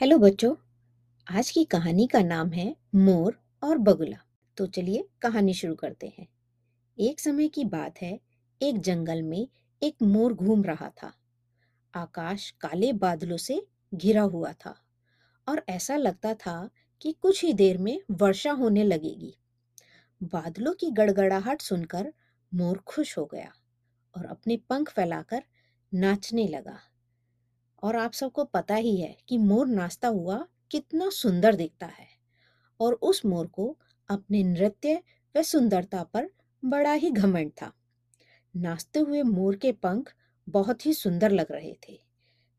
Hello बच्चों, आज की कहानी का नाम है मोर और बगुला। तो चलिए कहानी शुरू करते हैं। एक समय की बात है, एक जंगल में एक मोर घूम रहा था। आकाश काले बादलों से घिरा हुआ था और ऐसा लगता था कि कुछ ही देर में वर्षा होने लगेगी। बादलों की गड़गड़ाहट सुनकर मोर खुश हो गया और अपने पंख फैलाकर नाचने लगा। और आप सबको पता ही है कि मोर नाचता हुआ कितना सुंदर दिखता है और उस मोर को अपने नृत्य व सुंदरता पर बड़ा ही घमंड था। नाचते हुए मोर के पंख बहुत ही सुंदर लग रहे थे।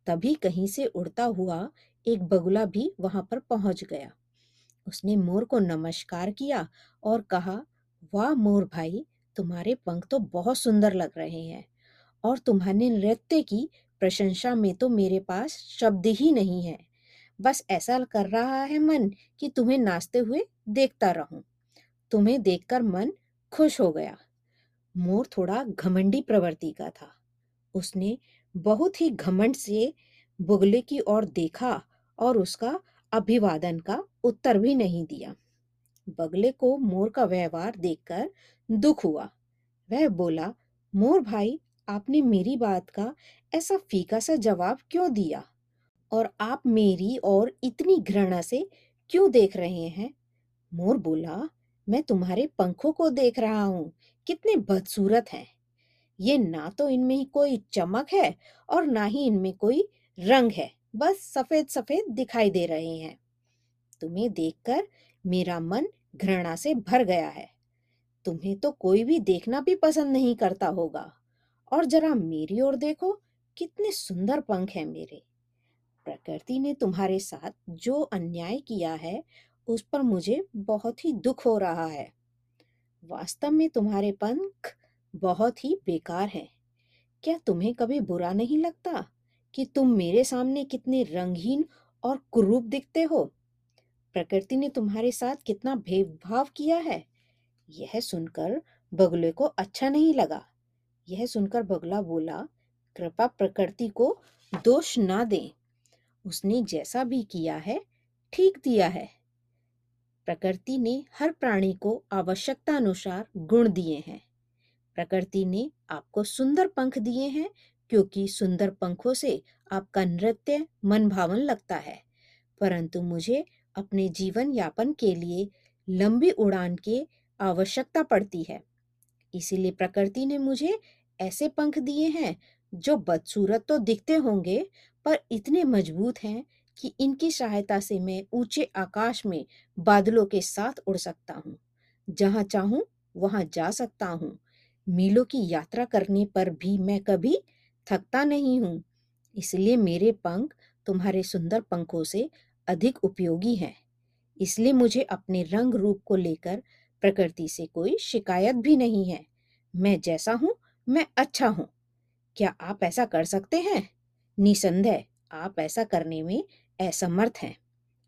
तभी कहीं से उड़ता हुआ एक बगुला भी वहाँ पर पहुँच गया। उसने मोर को नमस्कार किया और कहा, वाह मोर भाई, तुम्हारे पंख तो बहुत सुंदर लग रहे हैं और तुम्हारे नृत्य की प्रशंसा में तो मेरे पास शब्द ही नहीं है। बस ऐसा कर रहा है मन कि तुम्हें नाचते हुए देखता रहूँ। तुम्हें देखकर मन खुश हो गया। मोर थोड़ा घमंडी प्रवृत्ति का था। उसने बहुत ही घमंड से बुगले की ओर देखा और उसका अभिवादन का उत्तर भी नहीं दिया। बगले को मोर का व्यवहार देखकर दुख हुआ। वह बोला, मोर भाई आपने मेरी बात का ऐसा फीका सा जवाब क्यों दिया? और आप मेरी और इतनी घृणा से क्यों देख रहे हैं? मोर बोला, मैं तुम्हारे पंखों को देख रहा हूँ। कितने बदसूरत हैं। ये ना तो इनमें कोई चमक है और ना ही इनमें कोई रंग है। बस सफ़ेद सफ़ेद दिखाई दे रहे हैं। तुम्हें देखकर मेरा मन घृणा से भर गया है। तुम्हें तो कोई भी देखना भी पसंद नहीं करता होगा। और जरा मेरी ओर देखो, कितने सुंदर पंख हैं मेरे। प्रकृति ने तुम्हारे साथ जो अन्याय किया है, उस पर मुझे बहुत ही दुख हो रहा है। वास्तव में तुम्हारे पंख बहुत ही बेकार हैं। क्या तुम्हें कभी बुरा नहीं लगता कि तुम मेरे सामने कितने रंगहीन और कुरूप दिखते हो? प्रकृति ने तुम्हारे साथ कितना भेदभाव किया है, यह सुनकर बगुले को अच्छा नहीं लगा। यह सुनकर बगला बोला, कृपा प्रकृति को दोष ना दें। उसने जैसा भी किया है, ठीक दिया है। प्रकृति ने हर प्राणी को आवश्यकता अनुसार गुण दिए हैं। प्रकृति ने आपको सुंदर पंख दिए हैं, क्योंकि सुंदर पंखों से आपका नृत्य मन भावन लगता है। परंतु मुझे अपने जीवन यापन के लिए लंबी उड़ान की आवश्यकता पड़ती है। इसीलिए प्रकृति ने मुझे ऐसे पंख दिए हैं, जो बदसूरत तो दिखते होंगे, पर इतने मज़बूत हैं कि इनकी सहायता से मैं ऊँचे आकाश में बादलों के साथ उड़ सकता हूँ। जहाँ चाहूँ, वहाँ जा सकता हूँ। मीलों की यात्रा करने पर भी मैं कभी थकता नहीं हूँ। इसलिए मेरे पंख तुम्हारे सुंदर पंखों से अधिक उपयोगी हैं। इसलिए मुझे अपने रंग रूप को लेकर प्रकृति से कोई शिकायत भी नहीं है। मैं जैसा हूँ मैं अच्छा हूँ। क्या आप ऐसा कर सकते हैं? निसंदेह, आप ऐसा करने में असमर्थ हैं।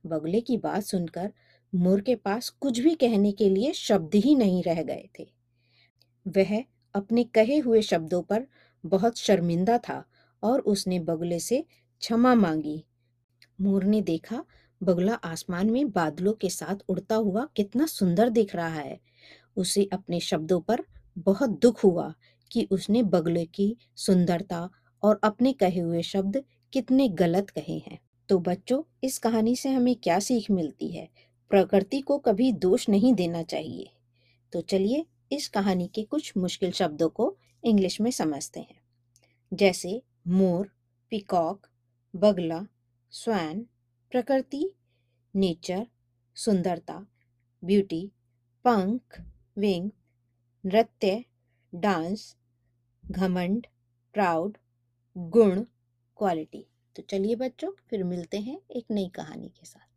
बगले की बात सुनकर मोर के पास कुछ भी कहने के लिए शब्द ही नहीं रह गए थे। वह अपने कहे हुए शब्दों पर बहुत शर्मिंदा था और उसने बगले से क्षमा मांगी। मोर ने देखा, बगला आसमान में बादलों के साथ उड़ता हुआ कितना सुंदर दिख रहा है। उसे अपने शब्दों पर बहुत दुख हुआ कि उसने बगले की सुंदरता और अपने कहे हुए शब्द कितने गलत कहे हैं। तो बच्चों, इस कहानी से हमें क्या सीख मिलती है? प्रकृति को कभी दोष नहीं देना चाहिए। तो चलिए, इस कहानी के कुछ मुश्किल शब्दों को इंग्लिश में समझते हैं। जैसे, मोर, पिकॉक, बगला, स्वैन, प्रकृति, नेचर, सुंदरता, ब्यूटी, पंख, विंग, नृत्य, डांस घमंड, प्राउड, गुण, क्वालिटी। तो चलिए बच्चों, फिर मिलते हैं एक नई कहानी के साथ।